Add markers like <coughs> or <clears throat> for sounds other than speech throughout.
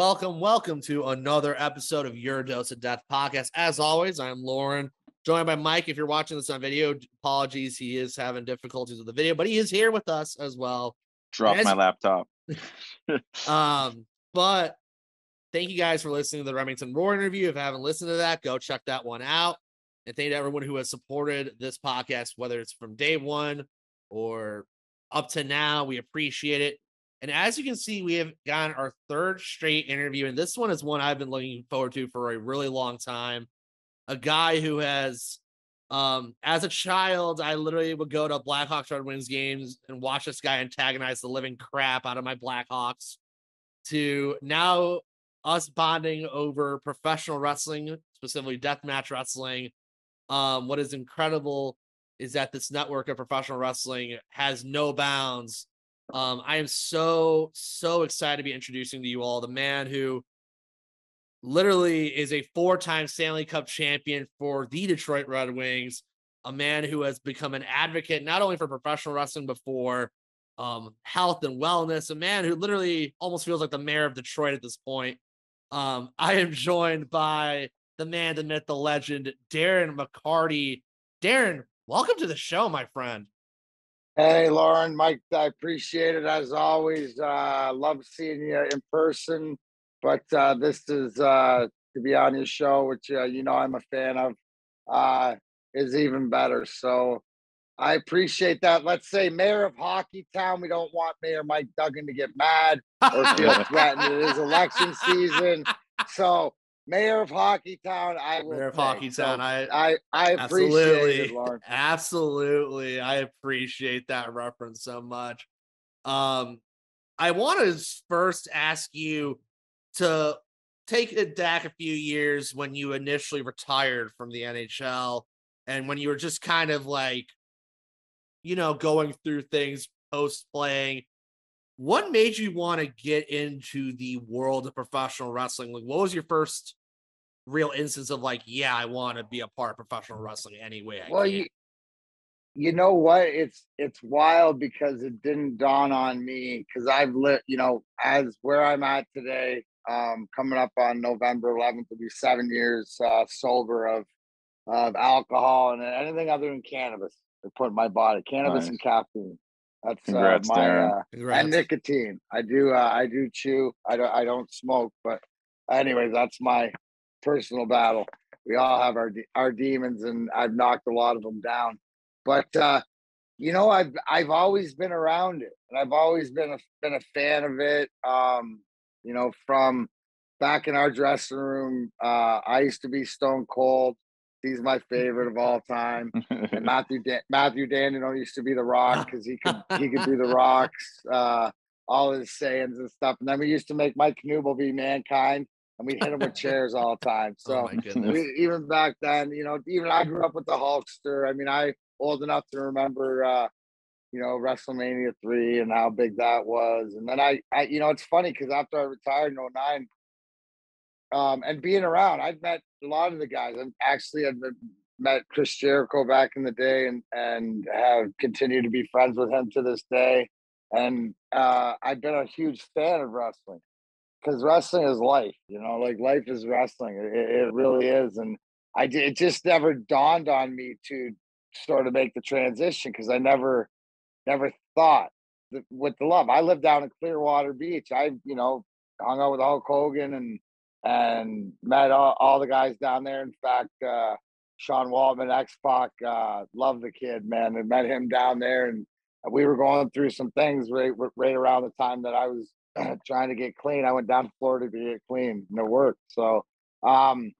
Welcome, welcome to another episode of Your Dose of Death podcast. As always, I'm Lauren, joined by Mike. If you're watching this on video, apologies, he is having difficulties with the video, but he is here with us as well. Drop As- my laptop. <laughs> Um, but thank you guys for listening to the Remington Roar interview. If you haven't listened to that, go check that one out. And thank you to everyone who has supported this podcast, whether it's from day one or up to now. We appreciate it. And as you can see, we have gotten our third straight interview, and this one is one I've been looking forward to for a really long time. A guy who has, um, as a child, I literally would go to Blackhawks Red Wings games and watch this guy antagonize the living crap out of my Blackhawks. To now, us bonding over professional wrestling, specifically deathmatch wrestling. Um, what is incredible is that this network of professional wrestling has no bounds um, I am so, so excited to be introducing to you all the man who literally is a four time Stanley Cup champion for the Detroit Red Wings, a man who has become an advocate not only for professional wrestling, but for um, health and wellness, a man who literally almost feels like the mayor of Detroit at this point. Um, <laughs> I am joined by the man, the myth, the legend, Darren McCarty. Darren, welcome to the show, my friend. Hey, Lauren, Mike, I appreciate it as always. Uh, love seeing you in person, but uh, this is uh, to be on your show, which uh, you know I'm a fan of, uh, is even better. So I appreciate that. Let's say Mayor of Hockey Town. We don't want Mayor Mike Duggan to get mad or feel <laughs> threatened. It is election season, so Mayor of Hockey Town. I will Mayor of say. Hockey So Town. I I I appreciate absolutely, it, Lauren. absolutely. I appreciate that reference so much. Um, I want to first ask you to take it back a few years when you initially retired from the NHL and when you were just kind of like, you know, going through things post playing. What made you want to get into the world of professional wrestling? Like, what was your first real instance of like, yeah, I want to be a part of professional wrestling anyway? Well can? you you know what it's it's wild because it didn't dawn on me because i've lit you know as where i'm at today um coming up on november 11th will be seven years uh sober of of alcohol and anything other than cannabis i put in my body cannabis Nice. and caffeine that's uh, my Darren. uh, and nicotine. I do uh, I do chew. I don't I don't smoke, but anyways, that's my personal battle. We all have our our demons, and I've knocked a lot of them down. But uh, you know, I've I've always been around it, and I've always been a been a fan of it. Um, you know, from back in our dressing room, uh, I used to be Stone Cold. He's my favorite of all time and <laughs> Matthew Dan- Matthew Dandenault used to be the Rock because he could he could do the <laughs> rocks, uh, all his sayings and stuff. And then we used to make Mike Knuble be mankind, and we hit him with <laughs> chairs all the time. oh So goodness. we, even back then, you know, even I grew up with the Hulkster. I mean, I old enough to remember, uh, you know, WrestleMania three and how big that was. And then I, I you know, it's funny because after I retired in 09, um, and being around, I've met a lot of the guys. I've actually I've met Chris Jericho back in the day, and and have continued to be friends with him to this day. And uh, I've been a huge fan of wrestling because wrestling is life. You know, like life is wrestling. It, it really is. And I it just never dawned on me to sort of make the transition because I never never thought that with the love. I lived down in Clearwater Beach. I you know hung out with Hulk Hogan and and met all, all the guys down there. In fact, uh, Sean Waltman, X Pac, uh, love the kid, man. I met him down there, and we were going through some things right, right around the time that I was <laughs> trying to get clean. I went down to Florida to get clean, and it worked. So, um,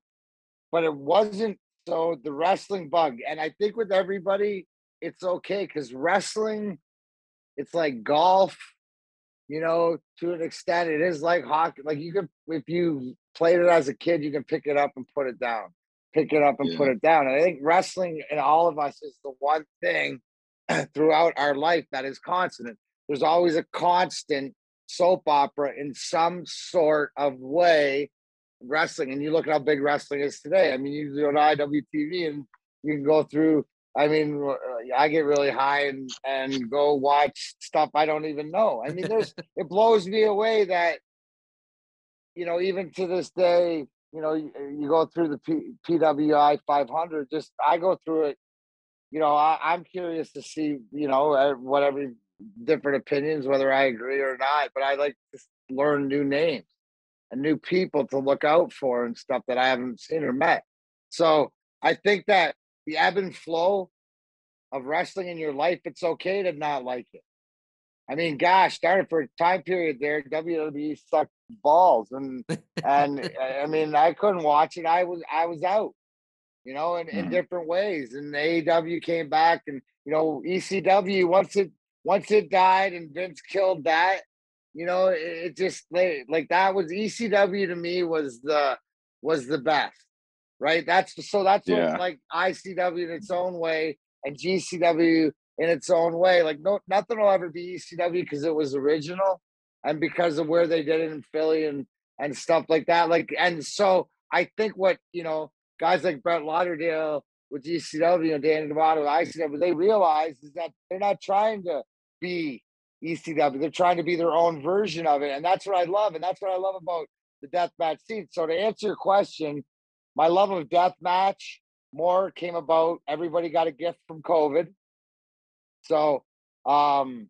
but it wasn't so the wrestling bug, and I think with everybody, it's okay because wrestling, it's like golf you know, to an extent, it is like hockey. Like you could, if you played it as a kid, you can pick it up and put it down. Pick it up and Yeah. put it down. And I think wrestling in all of us is the one thing <clears throat> throughout our life that is constant. There's always a constant soap opera in some sort of way wrestling. And you look at how big wrestling is today. I mean, you do an IWTV and you can go through. I mean, I get really high and and go watch stuff I don't even know. I mean, there's <laughs> it blows me away that you know even to this day, you know, you, you go through the P, PWI 500. Just I go through it. You know, I, I'm curious to see you know uh, whatever different opinions, whether I agree or not. But I like to learn new names and new people to look out for and stuff that I haven't seen or met. So I think that the ebb and flow of wrestling in your life, it's okay to not like it. I mean, gosh, started for a time period there, WWE sucked balls, and and <laughs> I mean, I couldn't watch it. I was I was out, you know, in, in Mhm. different ways. And AEW came back, and you know, ECW once it once it died and Vince killed that, you know, it, it just like like that was ECW to me was the was the best, right? That's so that's Yeah. like ICW in its own way and GCW in its own way. Like no nothing will ever be ECW because it was original and because of where they did it in Philly and and stuff like that. Like and so I think what you know guys like Brett Lauderdale with GCW and Danny D'Amato with ICW, they realize is that they're not trying to be ECW. They're trying to be their own version of it. And that's what I love. And that's what I love about the deathmatch scene. So to answer your question, my love of deathmatch more came about. Everybody got a gift from COVID. So um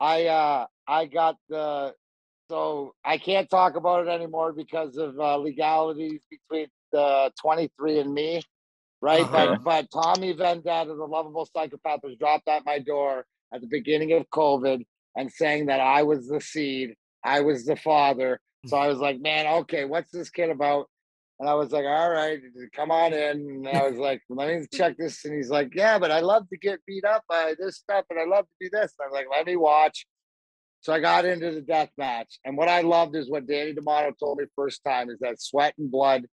I uh I got the so I can't talk about it anymore because of uh, legalities between the 23 and me, right? Uh-huh. But but Tommy Vendetta, the lovable psychopath, was dropped at my door at the beginning of COVID and saying that I was the seed, I was the father. Hmm. So I was like, man, okay, what's this kid about? And I was like, all right, come on in. And I was like, let me <laughs> check this. And he's like, yeah, but I love to get beat up by this stuff and I love to do this. And I was like, let me watch. So I got into the death match. And what I loved is what Danny D'Amato told me first time is that sweat and blood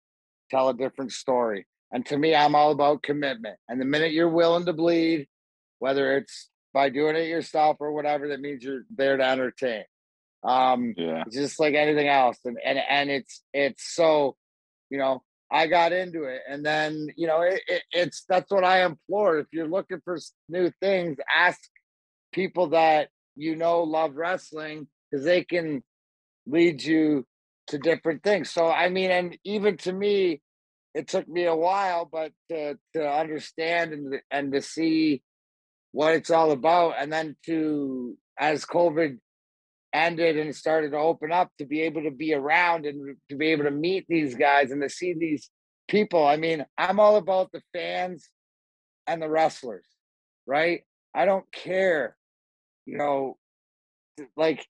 tell a different story. And to me, I'm all about commitment. And the minute you're willing to bleed, whether it's by doing it yourself or whatever, that means you're there to entertain. Um, Yeah. just like anything else. And and and it's it's so, you know, I got into it, and then you know, it, it, it's that's what I implore. If you're looking for new things, ask people that you know love wrestling because they can lead you to different things. So I mean, and even to me, it took me a while, but to to understand and and to see what it's all about, and then to as COVID ended and started to open up to be able to be around and to be able to meet these guys and to see these people. I mean, I'm all about the fans and the wrestlers, right? I don't care, you know, like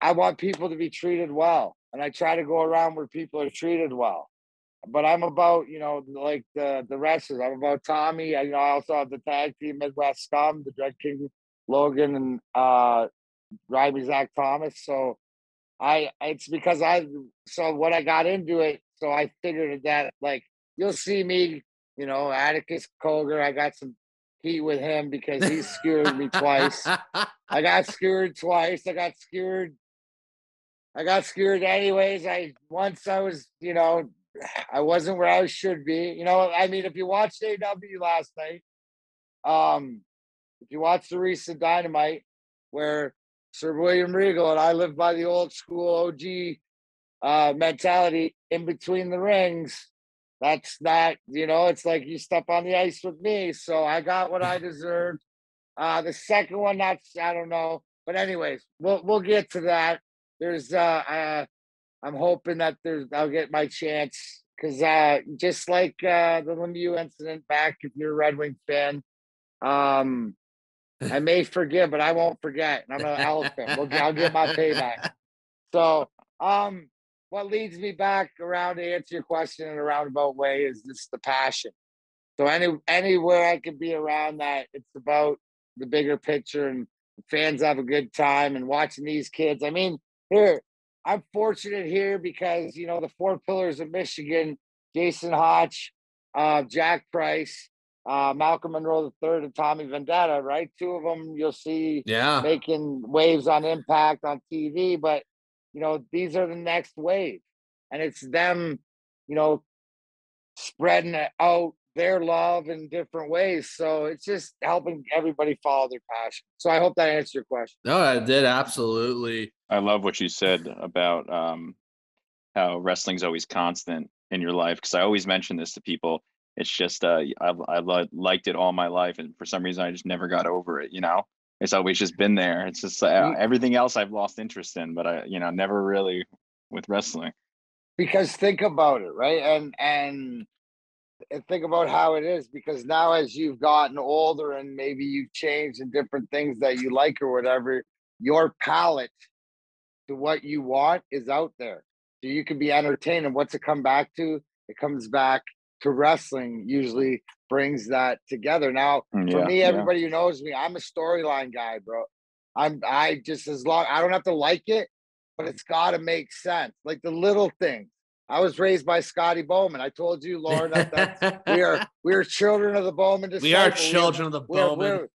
I want people to be treated well and I try to go around where people are treated well. But I'm about, you know, like the the wrestlers. I'm about Tommy. I, you know, I also have the tag team Midwest Scum, the Dread King Logan and uh Ryby Zach Thomas. So I it's because I so when I got into it, so I figured that like you'll see me, you know, Atticus Cogar. I got some heat with him because he skewered me twice. I <laughs> got skewered twice. I got skewered. I got skewered anyways. I once I was, you know, I wasn't where I should be. You know, I mean, if you watched AW last night, um, if you watched the recent Dynamite, where Sir William Regal and I live by the old school OG uh, mentality in between the rings. That's not, you know, it's like you step on the ice with me. So I got what I deserved. Uh, the second one, that's I don't know, but anyways, we'll we'll get to that. There's, uh, uh I'm hoping that there's I'll get my chance because uh, just like uh, the Lemieux incident back, if you're a Red Wing fan, um, I may <laughs> forgive, but I won't forget. And I'm an elephant. We'll, I'll get my payback. So, um, what leads me back around to answer your question in a roundabout way is just the passion. So any anywhere I can be around that, it's about the bigger picture and fans have a good time and watching these kids. I mean, here I'm fortunate here because you know the four pillars of Michigan: Jason Hotch, uh, Jack Price, uh, Malcolm Monroe III, and Tommy Vendetta. Right, two of them you'll see Yeah. making waves on Impact on TV, but you know these are the next wave, and it's them, you know, spreading it out their love in different ways. So it's just helping everybody follow their passion. So I hope that answered your question. No, I did absolutely. I love what you said about um, how wrestling's always constant in your life. Because I always mention this to people. It's just uh, I've I li- liked it all my life, and for some reason I just never got over it. You know, it's always just been there. It's just uh, Mm. everything else I've lost interest in, but I you know never really with wrestling. because think about it right and and and think about how it is because now as you've gotten older and maybe you've changed and different things that you like or whatever your palate to what you want is out there. So you can be entertained and what's it come back to? It comes back to wrestling usually brings that together. Now Mm, for yeah, me yeah. everybody who knows me i'm a storyline guy bro. I'm i just as long i don't have to like it but it's got to make sense. Like the little things i was raised by scotty bowman i told you lauren that, <laughs> we are we are children of the bowman we are disciple. children of the We're- Bowman. we're-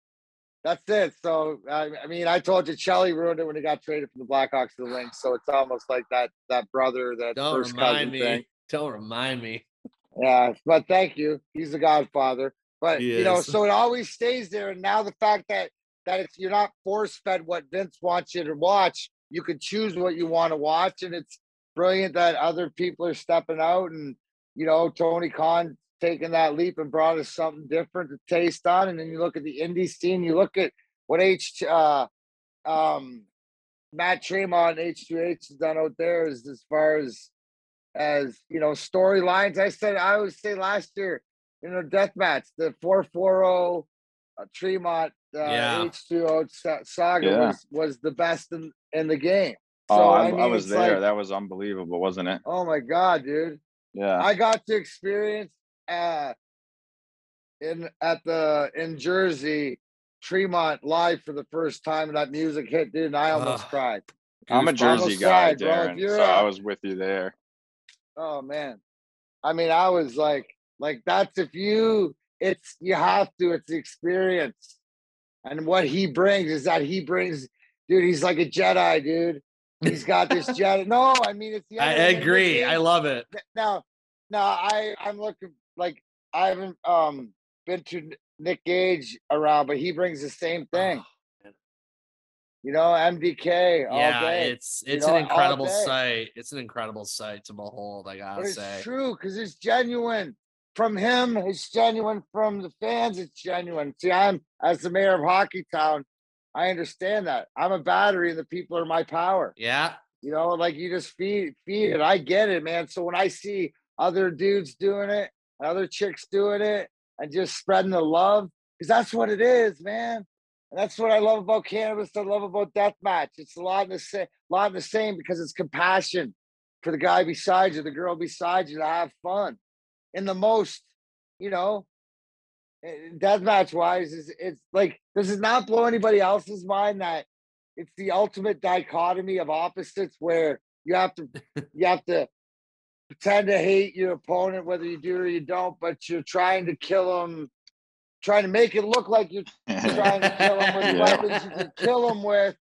that's it so I, I mean i told you Chelly ruined it when he got traded from the blackhawks to the lynx so it's almost like that that brother that Don't first cousin remind me. thing Don't remind me. yeah, but thank you. He's the godfather. But He you know, so it always stays there. And now the fact that that it's you're not force fed what Vince wants you to watch, you can choose what you want to watch, and it's brilliant that other people are stepping out and you know Tony Khan taking that leap and brought us something different to taste on. And then you look at the indie scene, you look at what H uh um Matt Tremont H2H has done out there is as far as as you know storylines. I said I always say last year, you know, death match, the 440 uh, Tremont uh, Yeah. H2O saga Yeah. was was the best in, in the game. So oh, I, I I was there. like- that was unbelievable, wasn't it? Oh my god, dude. Yeah. I got to experience uh in at the in Jersey Tremont live for the first time and that music hit, dude, and I almost Ugh. cried. I'm a Jersey guy, cried, Darren, you're so I was with you there. Oh man. I mean, I was like, like that's if you it's you have to, it's the experience. And what he brings is that he brings, dude, he's like a Jedi, dude. He's got this jet. No, I mean it's the I agree. I love it. now now I I'm looking like I haven't um been to Nick Gage around, but he brings the same thing. You know, MDK all yeah, day. it's you it's know, an incredible sight. It's an incredible sight to behold. I gotta But it's say. true because it's genuine from him. It's genuine from the fans. It's genuine. See, I'm as the mayor of Hockeytown. I understand that. I'm a battery, and the people are my power. Yeah, You know, like you just feed feed it. I get it, man. So when I see other dudes doing it, other chicks doing it, and just spreading the love, because that's what it is, man. And that's what I love about cannabis. I love about deathmatch. It's a lot in the same, lot in the same because it's compassion for the guy beside you, the girl beside you to have fun. In the most, you know, deathmatch wise, is it's like does it not blow anybody else's mind that it's the ultimate dichotomy of opposites where you have to <laughs> you have to pretend to hate your opponent whether you do or you don't, but you're trying to kill them, trying to make it look like you're trying to kill them with <laughs> Yeah. weapons you can kill them with,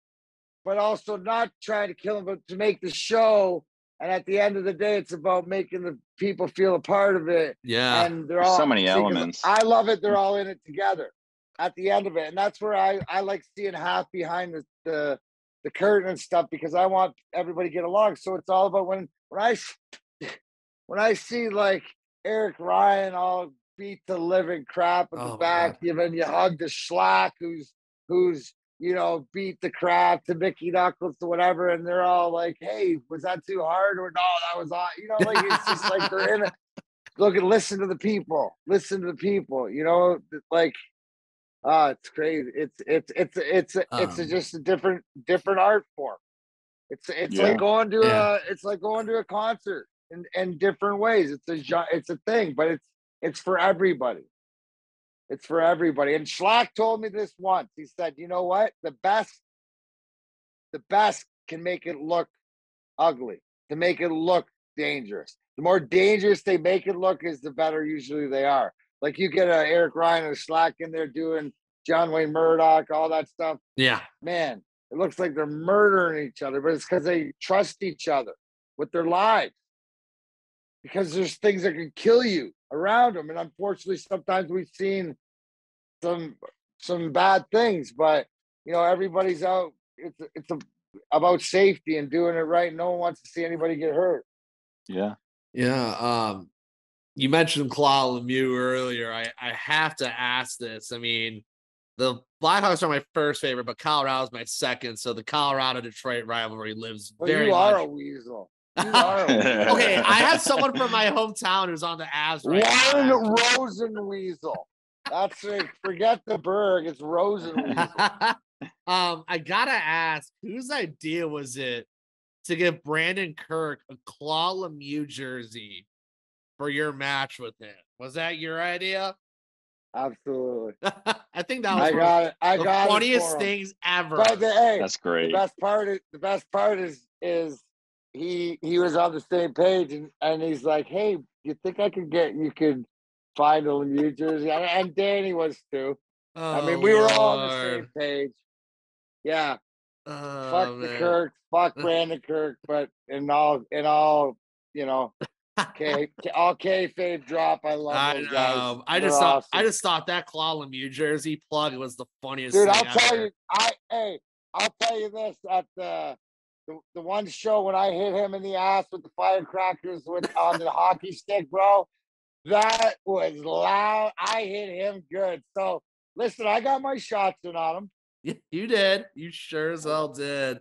but also not trying to kill them, but to make the show. And at the end of the day, it's about making the people feel a part of it. yeah. and they're There's all so many elements. I love it. They're mm. all in it together at the end of it, and that's where I I like seeing half behind the the, the curtain and stuff because I want everybody to get along. So it's all about when when I <laughs> when I see like Eric Ryan all beat the living crap in Oh the my back, even you hug the Shlak who's who's you know beat the crap to Mickey Knuckles to whatever, and they're all like, "Hey, was that too hard?" or "No, that was all." You know, like it's just like they're in it look and listen to the people listen to the people you know like ah it's crazy it's it's it's it's a, it's a, Um, just a different different art form it's it's Yeah. like going to Yeah. a it's like going to a concert in in different ways it's a it's a thing but it's it's for everybody it's for everybody and Shlak told me this once he said you know what the best the best can make it look ugly to make it look dangerous. The more dangerous they make it look, is the better usually they are. Like you get a Eric Ryan or Slack in there doing John Wayne Murdoch, all that stuff. Yeah. Man, it looks like they're murdering each other, but it's because they trust each other with their lives. Because there's things that can kill you around them, and unfortunately, sometimes we've seen some some bad things. But you know, everybody's out. It's it's a, about safety and doing it right. No one wants to see anybody get hurt. Yeah. Yeah. Um, you mentioned Claude Lemieux earlier. I, I have to ask this. I mean, the Blackhawks are my first favorite, but Colorado's my second. So the Colorado Detroit rivalry lives Well, very you are much. a weasel. You are <laughs> a weasel. okay, I have someone from my hometown who's on the Avs right now. Rosenweasel. That's it. Forget the Berg. It's Rosenweasel. <laughs> um, I gotta ask, whose idea was it to give Brandon Kirk a Claude Lemieux jersey for your match with him? Was that your idea? Absolutely. <laughs> I think that was I got it. I the got it funniest for him. things ever. But the, hey, That's the great. best part is the best part is is he he was on the same page and and he's like, hey, you think I could get you could find a New jersey? And, and Danny was too. I mean, Oh, we were all on the same oh, page. Yeah. Oh, fuck the. Kirk, fuck <laughs> Brandon Kirk, but in all in all, you know, K, K- all kayfabe drop. I love I those guys. I They're just thought I just thought that Claude Lemieux jersey plug was the funniest dude. I'll tell you, I hey, I'll tell you this at the, the the one show when I hit him in the ass with the firecrackers with on the hockey stick, bro. That was loud. I hit him good. So listen, I got my shots in on him. <laughs> You did. You sure as hell did.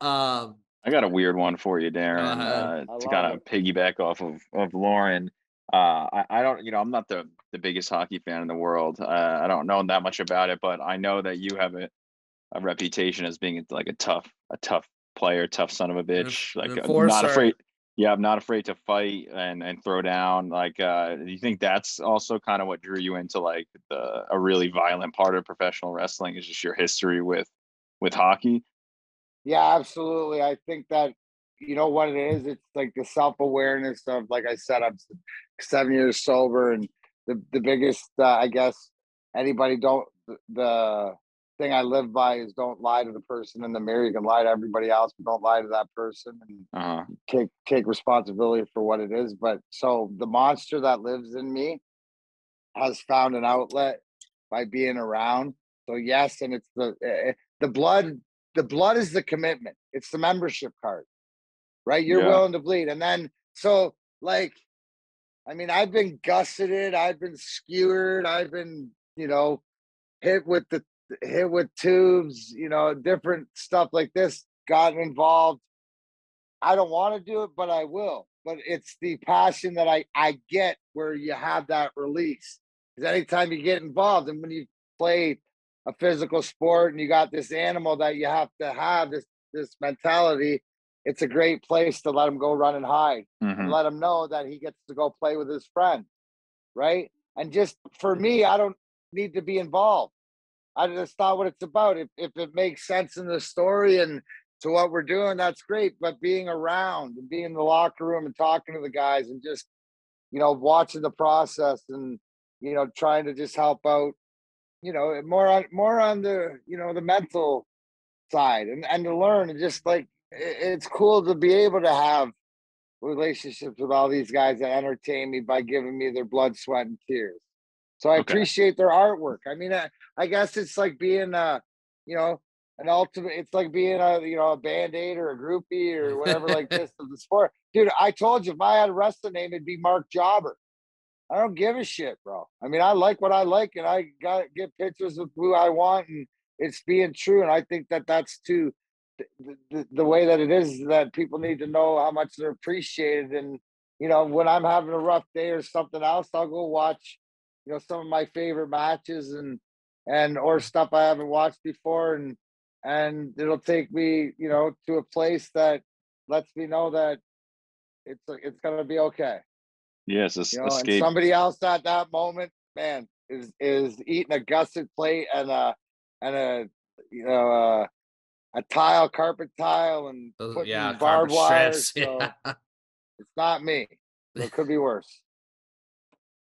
Um, I got a weird one for you, Darren. ahead. Uh, to kind of piggyback off of, of Lauren. Uh, I, I don't, you know, I'm not the, the biggest hockey fan in the world. Uh, I don't know that much about it, but I know that you have a, a reputation as being like a tough, a tough player, tough son of a bitch. an Like uh, not enforcer. afraid. Yeah, I'm not afraid to fight and and throw down. Like, uh, do you think that's also kind of what drew you into like the a really violent part of professional wrestling? Is just your history with with hockey? Yeah, absolutely. I think that you know what it is. It's like the self awareness of, like I said, I'm seven years sober, and the the biggest, uh, I guess, anybody don't the, the thing I live by is don't lie to the person in the mirror. You can lie to everybody else, but don't lie to that person, and Uh, take take responsibility for what it is. But so the monster that lives in me has found an outlet by being around. So yes, and it's the eh, eh, the blood. The blood is the commitment. It's the membership card, right? You're Yeah. willing to bleed, and then so like, I mean, I've been gusseted, I've been skewered, I've been you know hit with the hit with tubes, you know, different stuff like this. Gotten involved. I don't want to do it, but I will. But it's the passion that I I get where you have that release. Because anytime you get involved, and when you play a physical sport and you got this animal that you have to have this this mentality, it's a great place to let him go run and hide mhm. and let him know that he gets to go play with his friend, right? And just for me, I don't need to be involved. I just not what it's about. If if it makes sense in the story and to what we're doing, that's great. But being around and being in the locker room and talking to the guys and just you know watching the process and you know trying to just help out, you know, more on more on the you know the mental side and and to learn and just like it- it's cool to be able to have relationships with all these guys that entertain me by giving me their blood, sweat, and tears. So I Okay. appreciate their artwork. I mean, I, I guess it's like being a, you know, an ultimate. It's like being a, you know, a band aid or a groupie or whatever like this <laughs> of the sport. Dude, I told you if I had a wrestling name, it'd be Mark Jobber. I don't give a shit, bro. I mean, I like what I like, and I got get pictures of who I want, and it's being true. And I think that that's too the, the, the way that it is that people need to know how much they're appreciated and you know when i'm having a rough day or something else i'll go watch you know some of my favorite matches and and or stuff i haven't watched before and and it'll take me you know to a place that lets me know that it's it's gonna be okay Yes, es- you know and somebody else at that moment man is is eating a gusset plate and a and a you know uh a tile, carpet tile, and Those- putting yeah, barbed wire. strips, <laughs> So yeah. it's not me. It could be worse.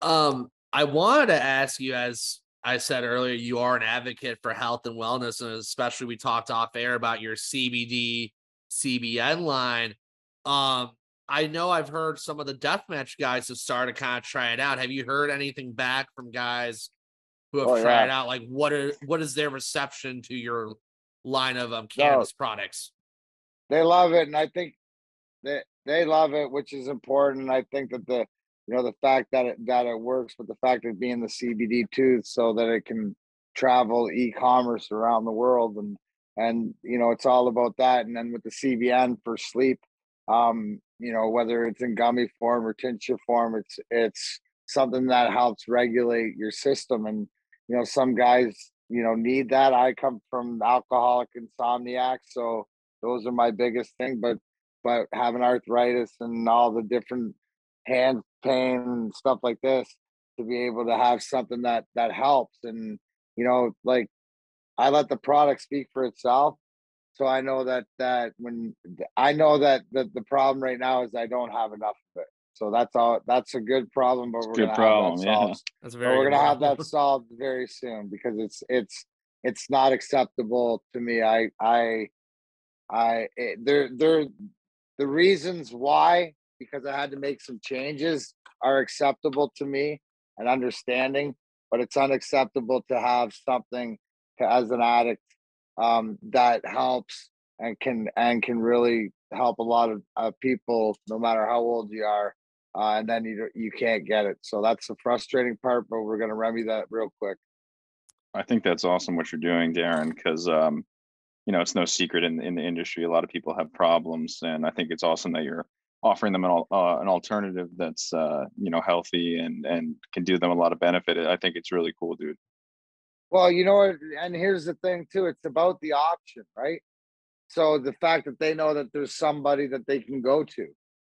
Um, I wanted to ask you, as I said earlier, you are an advocate for health and wellness, and especially we talked off air about your CBD CBN line. Um, I know I've heard some of the deathmatch guys have started kind of try it out. Have you heard anything back from guys who have Oh, tried yeah. it out? Like, what are what is their reception to your line of um cannabis products? they love it and i think that they love it which is important i think that the you know the fact that it that it works but the fact of being the cbd too so that it can travel e-commerce around the world and and you know it's all about that. And then with the cbn for sleep um you know whether it's in gummy form or tincture form it's it's something that helps regulate your system. And you know some guys you know need that. I come from alcoholic insomniac so those are my biggest thing but but having arthritis and all the different hand pain and stuff like this to be able to have something that that helps and you know like i let the product speak for itself so i know that that when i know that the, the problem right now is i don't have enough of it so that's all that's a good problem but we're Good gonna problem, have that yeah. solved That's but very. we're gonna have that <laughs> solved very soon because it's it's it's not acceptable to me. I I I it, there there the reasons why because I had to make some changes are acceptable to me and understanding, but it's unacceptable to have something to, as an addict um, that helps and can and can really help a lot of uh, people no matter how old you are uh, and then you you can't get it so that's the frustrating part but we're to remedy that real quick I think that's awesome what you're doing, Darren, because um, you know it's no secret in in the industry. A lot of people have problems, and I think it's awesome that you're offering them an uh, an alternative that's uh, you know healthy and and can do them a lot of benefit. I think it's really cool, dude. Well, you know what? And here's the thing too. It's about the option, right? So the fact that they know that there's somebody that they can go to,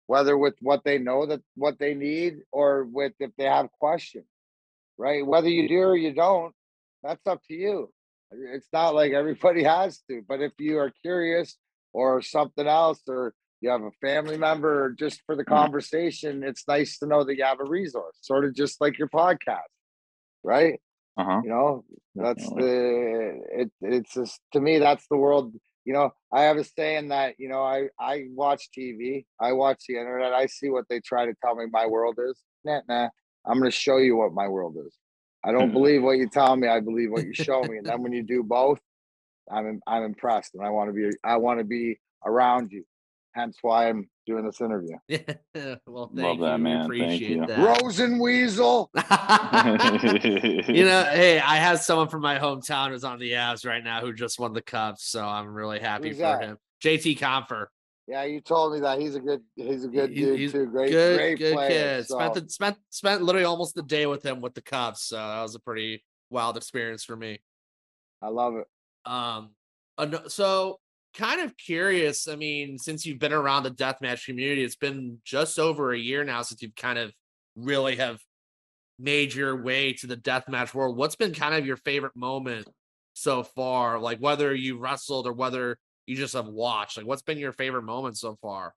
whether with what they know that what they need or with if they have questions, right? Whether you do or you don't, that's up to you. It's not like everybody <laughs> has to, but if you are curious or something else, or you have a family member, just for the Mhm. conversation, it's nice to know that you have a resource, sort of just like your podcast, right? Uh huh. you know that's Definitely. the it it's just to me that's the world you know i have a saying that you know i i watch tv i watch the internet i see what they try to tell me my world is nah, nah i'm going to show you what my world is i don't believe what you tell me i believe what you show me and then when you do both i'm i'm impressed and i want to be i want to be around you hence why i'm doing this interview <laughs> Yeah. well, Love thank that, you. We man. Thank appreciate you. that. rose and weasel <laughs> <laughs> you know, hey, I have someone from my hometown who's on the Avs right now who just won the cup, so I'm really happy Who's for that? him. JT Compher, yeah you told me that he's a good he's a good He- dude he's too great good, great good player, kid. so- Spent the, spent spent literally almost the day with him with the Cubs, so that was a pretty wild experience for me. i love it Um, ano- so kind of curious. I mean, since you've been around the deathmatch community, it's been just over a year now since you've kind of really have made your way to the deathmatch world. What's been kind of your favorite moment so far? Like whether you wrestled or whether you just have watched. Like, what's been your favorite moment so far?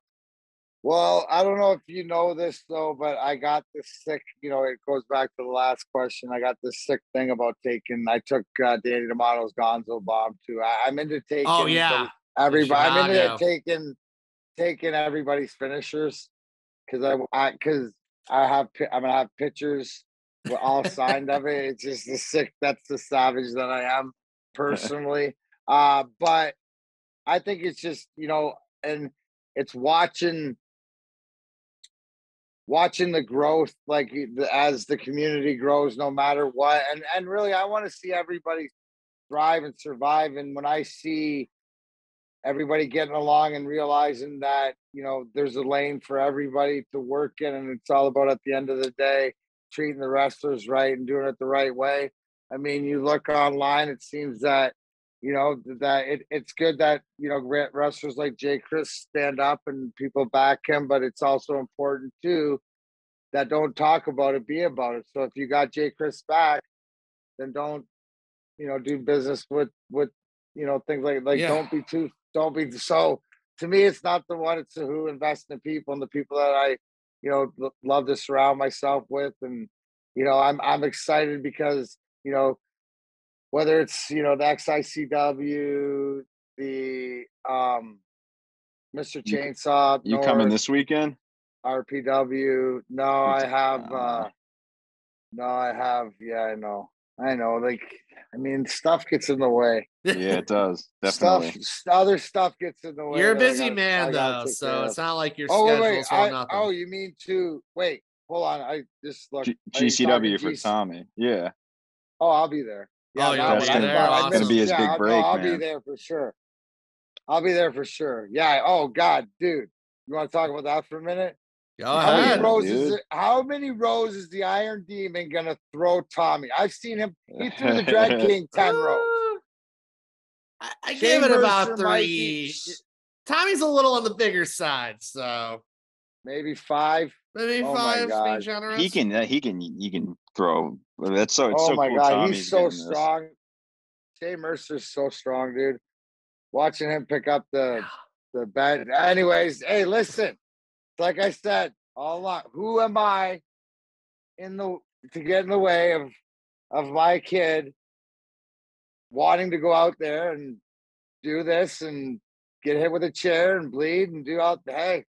Well, I don't know if you know this though, but I got this sick. You know, it goes back to the last question. I got this sick thing about taking. I took uh, Danny D'Amato's Gonzo bomb too. I, I'm into taking. Oh yeah, everybody. I'm into taking taking everybody's finishers because I I because I have I'm gonna have pictures with all signed of it. It's just the sick. That's the savage that I am <laughs> personally. Uh, but I think it's just you know, and it's watching watching the growth like as the community grows no matter what and and really i want to see everybody thrive and survive and when i see everybody getting along and realizing that you know there's a lane for everybody to work in and it's all about at the end of the day treating the wrestlers right and doing it the right way i mean you look online it seems that you know that it, it's good that you know wrestlers like jay chris stand up and people back him but it's also important too that don't talk about it be about it so if you got jay chris back then don't you know do business with with you know, things like like Yeah. don't be too don't be so to me it's not the one, it's the who invest in the people and the people that I, you know, love to surround myself with. And, you know, I'm I'm excited because, you know, whether it's, you know, the XICW, the um Mr. Chainsaw, You coming North, this weekend? RPW. No, I have uh, uh no, I have yeah, I know. I know. Like I mean stuff gets in the way. Yeah, it does. <laughs> Stuff Definitely. s- other stuff gets in the way. You're a busy gotta- man though, so it's not like your Oh wait, schedule's wait. I, nothing. oh, you mean to wait, hold on. I just look. G- are you talking GCW for GC Tommy. Yeah. Oh, I'll be there. Oh, you'll no, be but I- there? I Awesome. Gonna be his big I'll- no, break, I'll be there for sure. I'll be there for sure. Yeah. Oh God, dude. You want to talk about that for a minute? Go How ahead. many roses? dude. How many roses is the Iron Demon gonna throw Tommy? I've seen him. He threw the Drag <laughs> King ten rows. I, I gave it about Mercer might be- three. Tommy's a little on the bigger side, so Maybe five. maybe Oh my five. Being God. generous. He can. uh, He can. He can throw. That's so. It's oh so my cool. God, Tommy's he's so getting this. strong. Jay Mercer's so strong, dude. Watching him pick up the the bed. Anyways, hey, listen. Like I said, all along, who am I in the to get in the way of of my kid wanting to go out there and do this and get hit with a chair and bleed and do all hey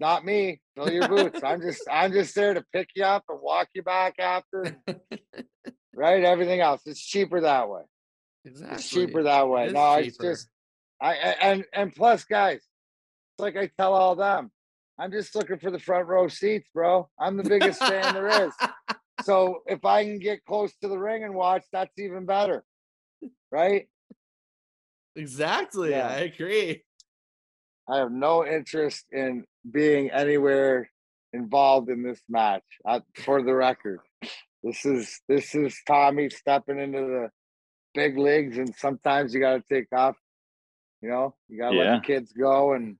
not me fill your boots. I'm <laughs> just i'm just there to pick you up and walk you back after <laughs> right? Everything else. It's cheaper that way. Exactly. it's cheaper that way. It no it's just I, I and and plus guys it's like i tell all them i'm just looking for the front row seats bro i'm the biggest fan there is <laughs> so if i can get close to the ring and watch that's even better right Exactly. Yeah. I agree. i have no interest in being anywhere involved in this match uh, for the record this is this is tommy stepping into the big leagues and sometimes you got to take off you know you got to let the kids go and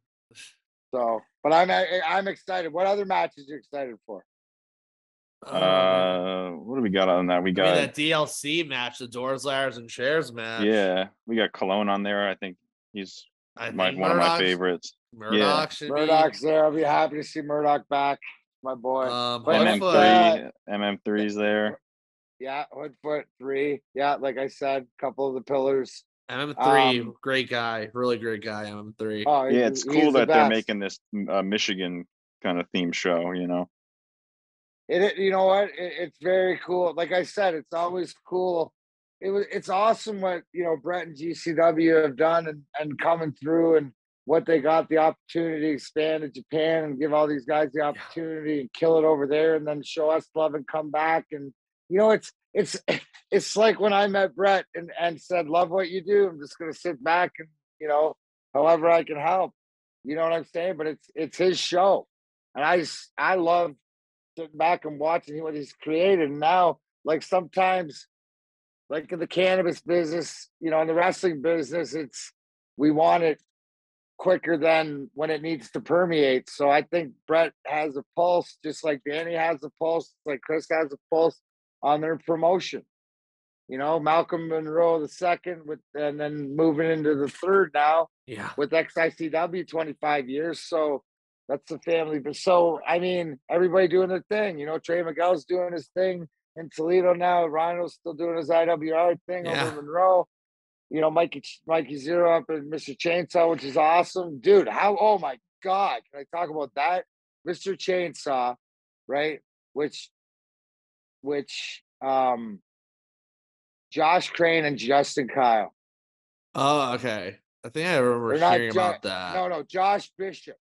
so but i'm I- i'm excited what other matches are you excited for Um, Uh, what do we got on that? We I got mean, that DLC match, the doors, ladders, and chairs match. yeah. We got Cologne on there. I think he's I my think one of my favorites. Murdoch should murdoch's there i'll be happy to see murdoch back my boy. Um, MM Hoodfoot, uh, three. MM3's there. yeah hoodfoot three yeah like i said a couple of the pillars MM3, um, great guy, really great guy. MM3. oh Yeah, it's he's cool the that they're making this uh, Michigan kind of theme show. You know. It, it- you know what? It, it's very cool. Like I said, it's always cool. It was, it's awesome what you know Brett and GCW have done and, and coming through and what they got the opportunity to expand to Japan and give all these guys the opportunity and kill it over there and then show us love and come back. And you know, it's it's <laughs> it's like when I met Brett and, and said, Love what you do. I'm just gonna sit back and you know, however I can help. You know what I'm saying? But it's it's his show. And I I love sitting back and watching what he's created. And now, like sometimes, like in the cannabis business, you know, in the wrestling business, it's we want it quicker than when it needs to permeate. So I think Brett has a pulse, just like Danny has a pulse, like Chris has a pulse on their promotion. You know, Malcolm Monroe the second with and then moving into the third now Yeah. with XICW 25 years. So that's the family. But so, I mean, everybody doing their thing. You know, Trey Miguel's doing his thing in Toledo now. Rhino's still doing his IWR thing Yeah. over Monroe. You know, Mikey Mikey Zero up at Mr. Chainsaw, which is awesome. Dude, how oh my god, can I talk about that? Mr. Chainsaw, right? Which which um Josh Crane and Justin Kyle. Oh, okay. I think I remember They're hearing Jo- about that. No, no, Josh Bishop.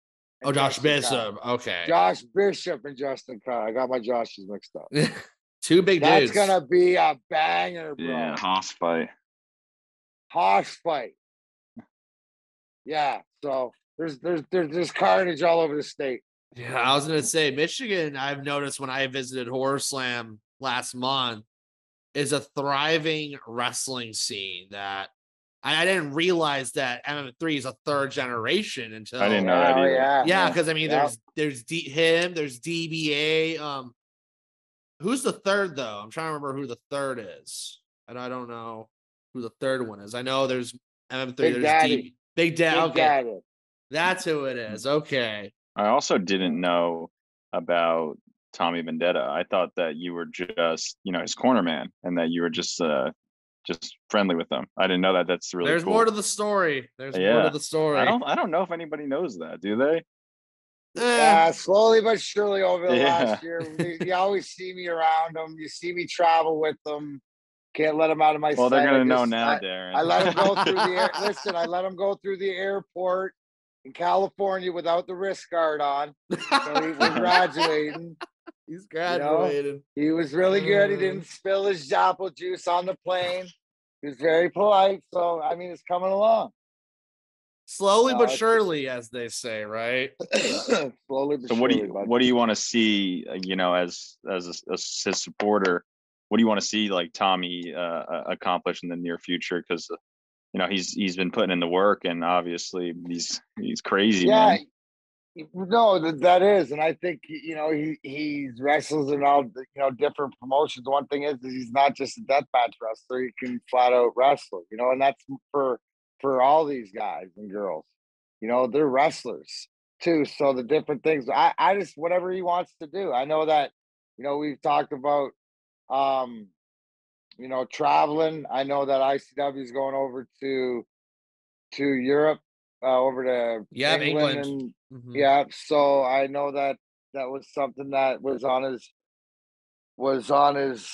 oh, Josh Justin Kyle. Bishop. Okay. Josh Bishop and Justin Kyle. I got my Joshes mixed up. <laughs> Two big That's dudes. gonna be a banger, bro. Yeah. Hoss fight. Hoss fight. Yeah. So there's there's there's there's carnage all over the state. Yeah, I was gonna say Michigan. I've noticed when I visited Horror Slam last month is a thriving wrestling scene that I, I didn't realize that MM3 is a third generation until I didn't know that Oh, either. yeah. Yeah, because I mean, Yeah. there's there's D, him, there's DBA. Um, who's the third though? I'm trying to remember who the third is, and I don't know who the third one is. I know there's MM3. Big there's Daddy. D. Big Daddy. Big Okay, Daddy. that's who it is. Okay. I also didn't know about Tommy Vendetta. I thought that you were just, you know, his corner man and that you were just uh just friendly with them. I didn't know that. That's really there's cool. more to the story. There's more to the story. I don't I don't know if anybody knows that, do they? Yeah, slowly but surely over the <laughs> Yeah. last year, you, you always see me around them. You see me travel with them. Can't let them out of my sight. Well, sight. they're gonna know now, I, Darren. I let him go <laughs> through the air. Listen, I let him go through the airport in California without the wrist guard on. So he was <laughs> graduating. He's graduated. He was really good. He Mm. didn't spill his apple juice on the plane. He was very polite. So I mean, it's coming along. Slowly No, but surely, as they say, right? <coughs> Slowly but surely. so what do you bud. what do you want to see? uh, You know, as as a, as his supporter, what do you want to see like Tommy uh, uh, accomplish in the near future? Because you know he's he's been putting in the work, and obviously he's he's crazy. yeah man. No that, that is and i think you know he he's wrestles in all you know different promotions. One thing is, is he's not just a deathmatch wrestler he can flat out wrestle you know and that's for for all these guys and girls. You know they're wrestlers too so the different things i i just whatever he wants to do. I know that you know we've talked about um you know traveling. I know that icw is going over to to europe uh, over to Yeah, england, England. and Mhm. yeah, so I know that that was something that was on his was on his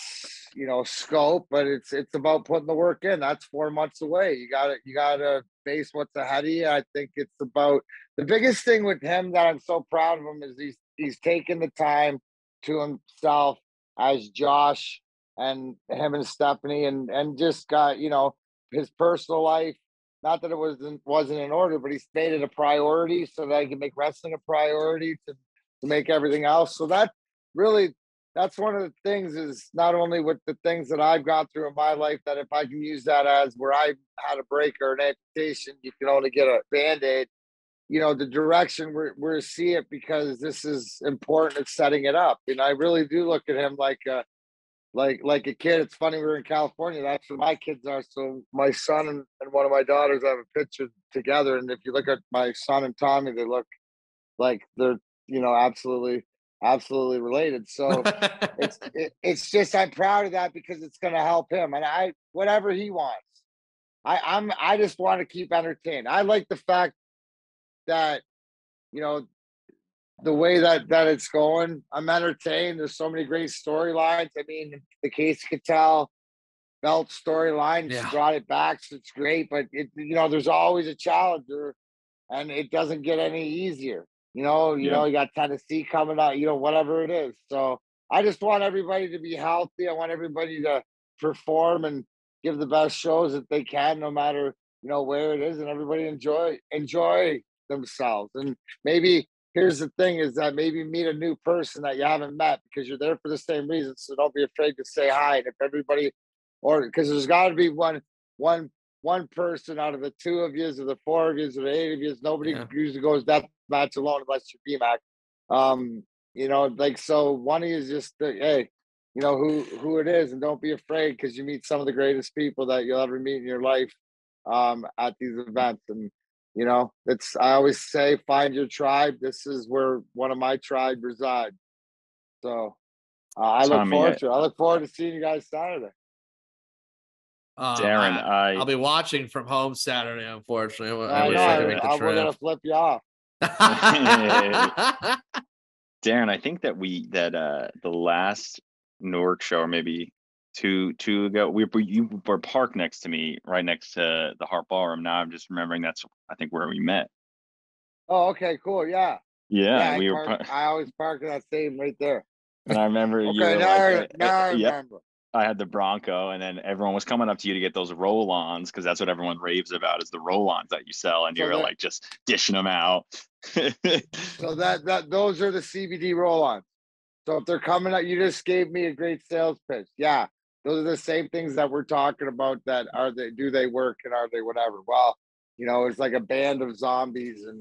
you know scope, but it's it's about putting the work in. That's four months away. You got to you got to face what's ahead of you. I think it's about the biggest thing with him that I'm so proud of him is he's he's taken the time to himself as Josh and him and Stephanie and and just got you know his personal life not that it wasn't wasn't in order, but he's made it a priority so that he can make wrestling a priority to, to make everything else. So that really that's one of the things is not only with the things that I've gone through in my life that if I can use that as where I had a break or an amputation, you can only get a band-aid. You know, the direction we're we're see it because this is important at setting it up. And I really do look at him like like like a kid. It's funny we are in California. That's where my kids are. So my son and, and one of my daughters have a picture together. And if you look at my son and Tommy, they look like they're you know absolutely absolutely related. So it's <laughs> it, it's just I'm proud of that because it's going to help him and I whatever he wants. I I'm I just want to keep entertained. I like the fact that you know the way that that it's going. I'm entertained. There's so many great storylines. I mean, the Case Cattell belt storyline Yeah. brought it back, so it's great. But it you know there's always a challenger, and it doesn't get any easier. You know, you Yeah. know, you got Tennessee coming out. You know, whatever it is. So I just want everybody to be healthy. I want everybody to perform and give the best shows that they can, no matter you know where it is, and everybody enjoy enjoy themselves. And maybe here's the thing: is that maybe meet a new person that you haven't met because you're there for the same reason. So don't be afraid to say hi. And if everybody, or because there's got to be one one one person out of the two of you, or the four of you, or the eight of you. Nobody Yeah. usually goes that match alone unless you're DMAC. Um, you know, like so one of you is just uh, hey, you know who who it is, and don't be afraid because you meet some of the greatest people that you'll ever meet in your life um at these events. And you know, it's I always say find your tribe. This is where one of my tribe resides. So uh, I look forward I- to it. I look forward to seeing you guys Saturday. Uh, Darren, I, I, will be watching from home Saturday. Unfortunately, I, I wish know, I could make the I- we're gonna trip. flip you off. <laughs> <laughs> Darren, I think that we that uh the last Newark show, or maybe two two ago, we were you were parked next to me, right next to the Harp Ballroom. Now I'm just remembering that's I think where we met. Oh, okay, cool. Yeah. Yeah, I, we were. park- par- I always park in that same right there. And I remember <laughs> you Okay, were now, I, like, uh, now I <laughs> yep, remember. I had the Bronco, and then everyone was coming up to you to get those roll-ons because that's what everyone raves about is the roll-ons that you sell, and So you were that- like just dishing them out. So <laughs> that that those are the CBD roll-ons. So if they're coming up, you just gave me a great sales pitch. Yeah, those are the same things that we're talking about. That are they do they work and are they whatever? Well, you know, it's like a band of zombies, and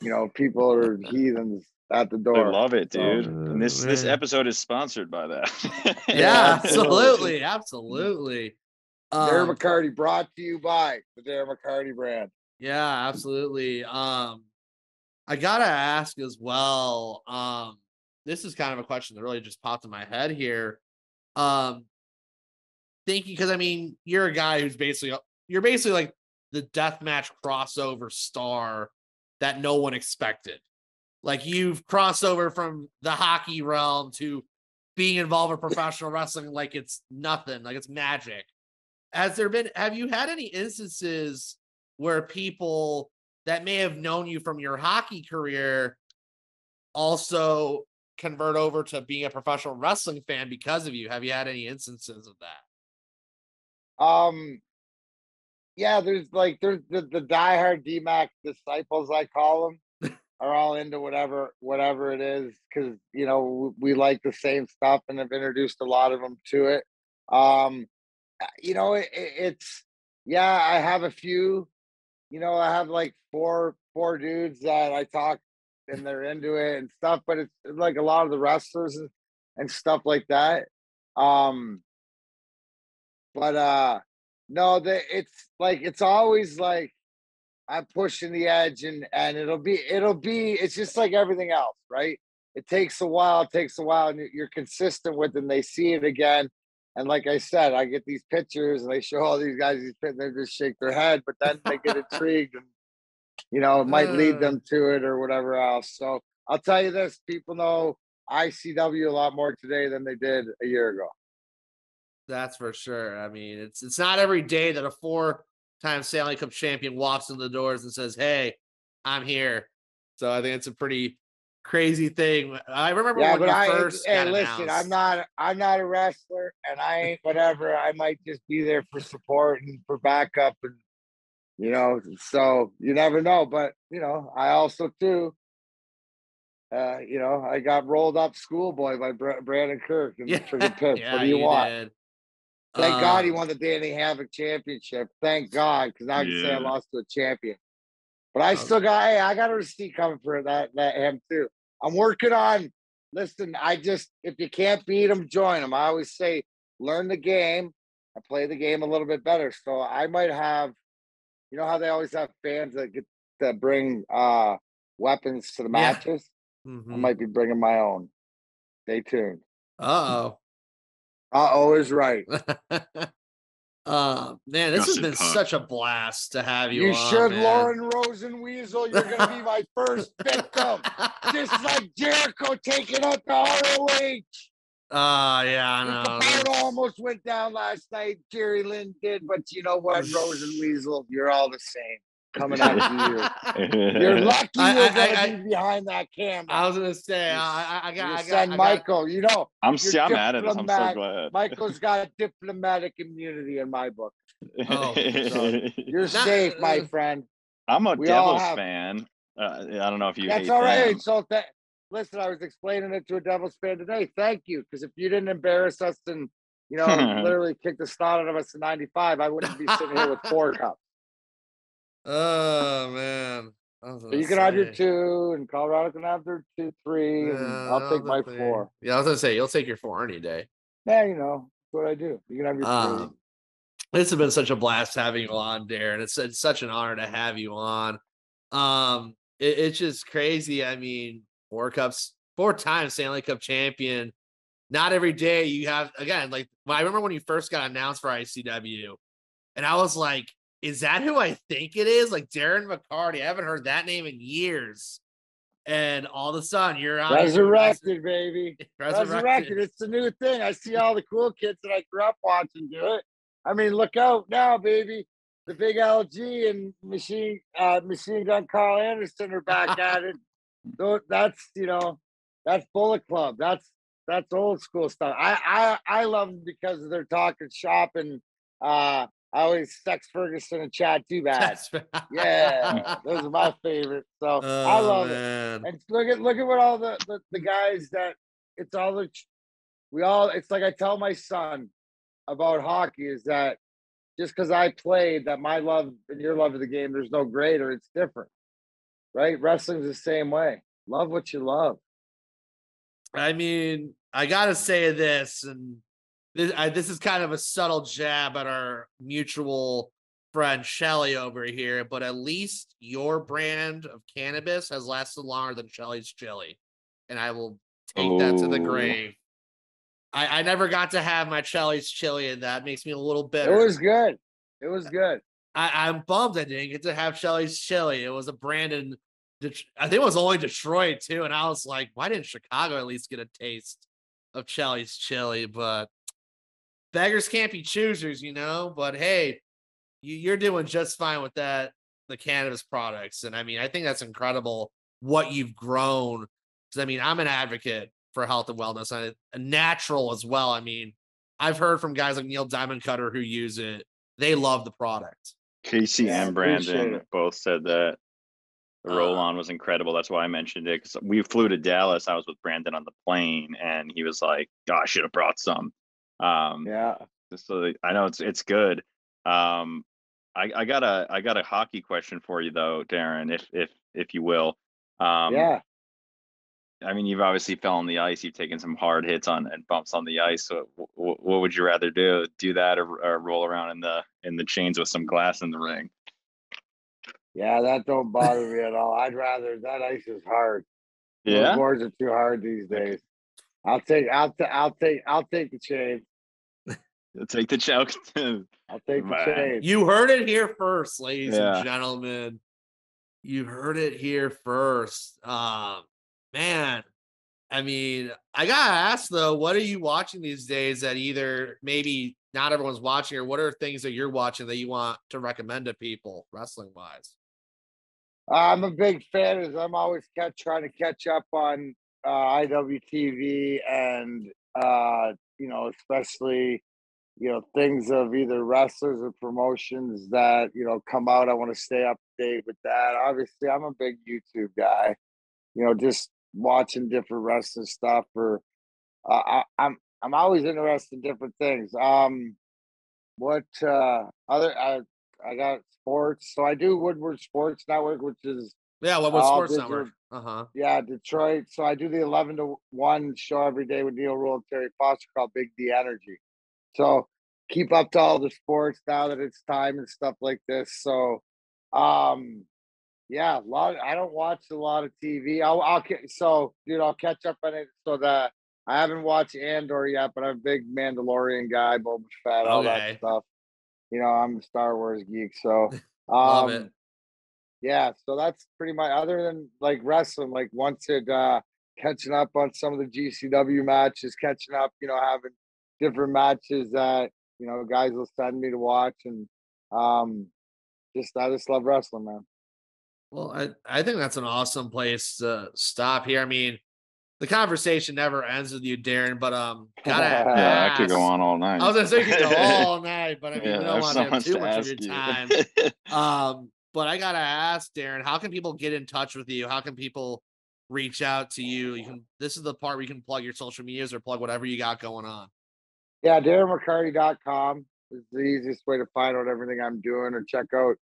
you know, people are heathens at the <laughs> door I love it, So- dude. and this this episode is sponsored by that. <laughs> yeah, <laughs> absolutely. absolutely, absolutely. Darren Um, McCarty brought to you by the Darren McCarty brand. Yeah, absolutely. Um, I gotta ask as well. Um, this is kind of a question that really just popped in my head here. Um, thinking because I mean, you're a guy who's basically uh, you're basically like the deathmatch crossover star that no one expected. Like you've crossed over from the hockey realm to being involved in <laughs> professional wrestling like it's nothing, like it's magic. Has there been have you had any instances where people that may have known you from your hockey career also convert over to being a professional wrestling fan because of you? Have you had any instances of that? Um, yeah, there's like there's the, the diehard DMAC disciples, I call them, are all into whatever whatever it is because you know we like the same stuff and have introduced a lot of them to it. Um, uh, you know, it, it's yeah, I have a few. You know, I have like four four dudes that I talk and they're into it and stuff, but it's like a lot of the wrestlers and, and stuff like that. Um, but uh no the it's like it's always like i'm pushing the edge and and it'll be it'll be it's just like everything else right it takes a while it takes a while and you're consistent with it and they see it again and like i said i get these pictures and they show all these guys these pictures they just shake their head but then they get <laughs> intrigued and you know it might lead Uh. them to it or whatever else so i'll tell you this people know icw a lot more today than they did a year ago That's for sure. I mean, it's it's not every day that a four-time Stanley Cup champion walks in the doors and says, "Hey, I'm here." So I think it's a pretty crazy thing. I remember Yeah, when you I first hey, got listen, announced. I'm not I'm not a wrestler and I ain't whatever. I might just be there for support and for backup and you know, so you never know. But you know, I also too uh, you know, I got rolled up schoolboy by Brandon Kirk and <laughs> Yeah, friggin' Pips. yeah, what do you, want? did. Thank God he won the Danny Havoc championship. Thank God, because now I can say I lost to a champion. But I Oh. still got hey, I got a receipt coming for that that him too. I'm working on listen, I just if you can't beat them, join them. I always say learn the game and play the game a little bit better. So I might have you know how they always have fans that get that bring uh weapons to the Yeah. matches? I might be bringing my own. Stay tuned. Uh-oh. Uh oh is right. <laughs> uh man, this has been puck. such a blast to have you. You on, should, man. Lauren Rosenweasel. You're gonna be my first victim. Just like <laughs> Jericho taking out the ROH. Uh yeah, I The know. Capardo almost went down last night. Jerry Lynn did, but you know what, Rosenweasel, you're all the same. Coming after you. <laughs> You're lucky I- you're I- gonna I- be behind that camera. I was gonna say, I, I, I got, Your I got, son got- Michael, you know, I'm see, I'm at it. I'm so glad. Michael's got diplomatic immunity in my book. Oh, <laughs> You're Not- safe, my uh, friend. I'm a we all Devils have- fan. Uh, I don't know if you That's hate all right. them. So that listen, I was explaining it to a Devils fan today. Thank you, because if you didn't embarrass us and you know <laughs> literally kick the snot out of us in '95, I wouldn't be sitting here with four cups. Oh man. You can have your two, and Colorado can have their two, three, and Yeah, I'll take my thing. four. Yeah, I was gonna say you'll take your four any day. Yeah, you know that's what I do. You can have your three. Um, this has been such a blast having you on, Darren. It's, it's such an honor to have you on. Um, it- it's just crazy. I mean, four cups, four times Stanley Cup champion. Not every day you have again. Like I remember when you first got announced for ICW, and I was like, "Is that who I think it is?" Like Darren McCarty. I haven't heard that name in years. And all of a sudden, you're on Resurrected, baby. <laughs> Resurrected. Resurrected. It's the new thing. I see all the cool kids that I grew up watching do it. I mean, look out now, baby. The big LG and machine uh, machine gun Karl Anderson are back <laughs> at it. So that's you know, that's Bullet Club. That's that's old school stuff. I I I love them because they're talking shop and uh I always sex Ferguson and Chad too bad. Yeah, <laughs> those are my favorites. So I Oh, love it. And look at look at what all the, the the guys that it's all the we all it's like I tell my son about hockey is that just because I played that my love and your love of the game there's no greater it's different right wrestling's the same way love what you love I mean, I gotta say this, and this, I, this is kind of a subtle jab at our mutual friend Shelly over here, but at least your brand of cannabis has lasted longer than Shelly's chili. And I will take that to the grave. I, I never got to have my Shelly's chili, and that makes me a little bitter. It was good. It was good. I, I'm bummed I didn't get to have Shelly's chili. It was a brand in, Det- I think it was only Detroit too, and I was like, why didn't Chicago at least get a taste of Shelly's chili? But beggars can't be choosers, you know. But hey, you, you're doing just fine with that, the cannabis products, and I mean, I think that's incredible what you've grown. Because I mean, I'm an advocate for health and wellness, and natural as well. I mean, I've heard from guys like Neil Diamond Cutter who use it; they love the product. Casey and Brandon both said that the Uh, roll on was incredible. That's why I mentioned it because we flew to Dallas. I was with Brandon on the plane, and he was like, "God, I should have brought some." Um, Yeah. just so I know it's it's good. Um, I, I got a I got a hockey question for you though, Darren, if if if you will. Um, yeah. I mean, you've obviously fell on the ice. You've taken some hard hits on and bumps on the ice. So, w- w- what would you rather do? Do that or, or roll around in the in the chains with some glass in the ring? Yeah, that don't bother me at all. I'd rather that ice is hard. Those Yeah. boards are too hard these days. I'll take I'll ta- I'll take I'll take the chain. <laughs> Take the choke. <laughs> I'll take the Man. chain. You heard it here first, ladies Yeah. and gentlemen. You heard it here first. Um, man, I mean, I gotta ask though, what are you watching these days that either maybe not everyone's watching, or what are things that you're watching that you want to recommend to people wrestling wise? I'm a big fan. As I'm always catch, trying to catch up on uh, IWTV and uh, you know, especially you know things of either wrestlers or promotions that you know come out. I want to stay up to date with that. Obviously, I'm a big YouTube guy. You know, just watching different wrestling stuff. Or uh, I, I'm I'm always interested in different things. Um, what uh, other I I got sports. So I do Woodward Sports Network, which is Yeah, what was Oh, Sports Network? Uh huh. yeah, Detroit. So I do the eleven to one show every day with Neil Rule and Terry Foster called Big D Energy. So keep up to all the sports now that it's time and stuff like this. So um yeah, a lot I don't watch a lot of TV. I'll I'll so dude, I'll catch up on it so that I haven't watched Andor yet, but I'm a big Mandalorian guy, Boba Fett, all that stuff. You know, I'm a Star Wars geek, so <laughs> um. Yeah, so that's pretty much other than like wrestling, like once it uh catching up on some of the GCW matches, catching up, you know, having different matches that, you know, guys will send me to watch and um just I just love wrestling, man. Well, I, I think that's an awesome place to stop here. I mean, the conversation never ends with you, Darren, but um, <laughs> gotta Yeah, I could go on all night. I was gonna say you could go <laughs> all night, but I mean, Yeah, we I don't want to have too to much of your you. time. <laughs> Um, but I gotta ask, Darren, how can people get in touch with you? How can people reach out to you? You can. This is the part where you can plug your social medias or plug whatever you got going on. Yeah, DarrenMcCarty.com is the easiest way to find out everything I'm doing or check out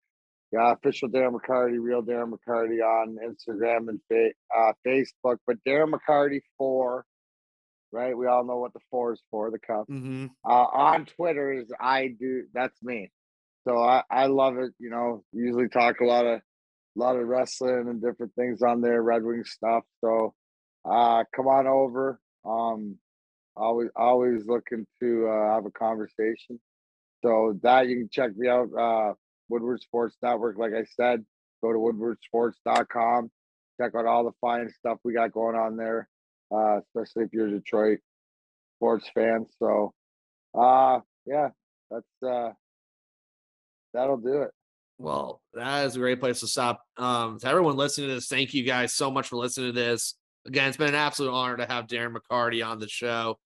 yeah, official Darren McCarty, real Darren McCarty on Instagram and fa- uh, Facebook, but Darren McCarty four, right? We all know what the four is for, the cup. Mm-hmm. Uh, on Twitter is I do that's me. So I, I love it, you know, usually talk a lot of a lot of wrestling and different things on there, Red Wing stuff. So uh come on over. Um always always looking to uh, have a conversation. So that you can check me out, uh Woodward Sports Network. Like I said, go to woodwardsports.com. Check out all the fine stuff we got going on there, uh, especially if you're a Detroit sports fan. So uh yeah, that's uh that'll do it. Well, that is a great place to stop. Um, to everyone listening to this, thank you guys so much for listening to this. Again, it's been an absolute honor to have Darren McCarty on the show.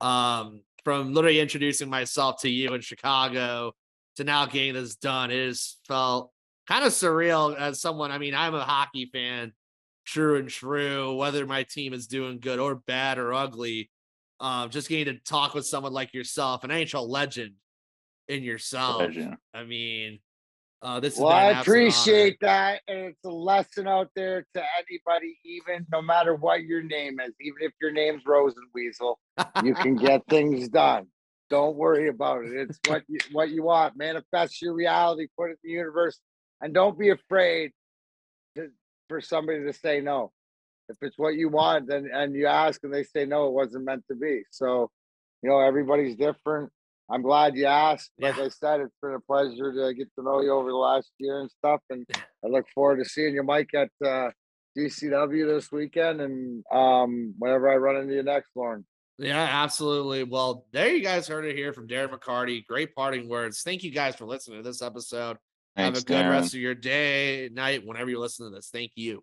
Um, from literally introducing myself to you in Chicago to now getting this done, it has felt kind of surreal as someone. I mean, I'm a hockey fan, true and true, whether my team is doing good or bad or ugly. Um, just getting to talk with someone like yourself, an NHL legend in yourself. Pleasure. I mean, uh, this. Well, I appreciate that. And it's a lesson out there to anybody, even no matter what your name is, even if your name's Rosenweasel, you can <laughs> get things done. Don't worry about it. It's what you, what you want. Manifest your reality. Put it in the universe, and don't be afraid to, for somebody to say no. If it's what you want, then and you ask and they say no, it wasn't meant to be. So, you know, everybody's different. I'm glad you asked. Like Yeah. I said, it's been a pleasure to get to know you over the last year and stuff. And <laughs> I look forward to seeing you, Mike, at uh, DCW this weekend and um, whenever I run into you next, Lauren. Yeah, absolutely. Well, there you guys heard it here from Darren McCarty. Great parting words. Thank you guys for listening to this episode. Thanks, Have a good Darren. rest of your day, night, whenever you listen to this. Thank you.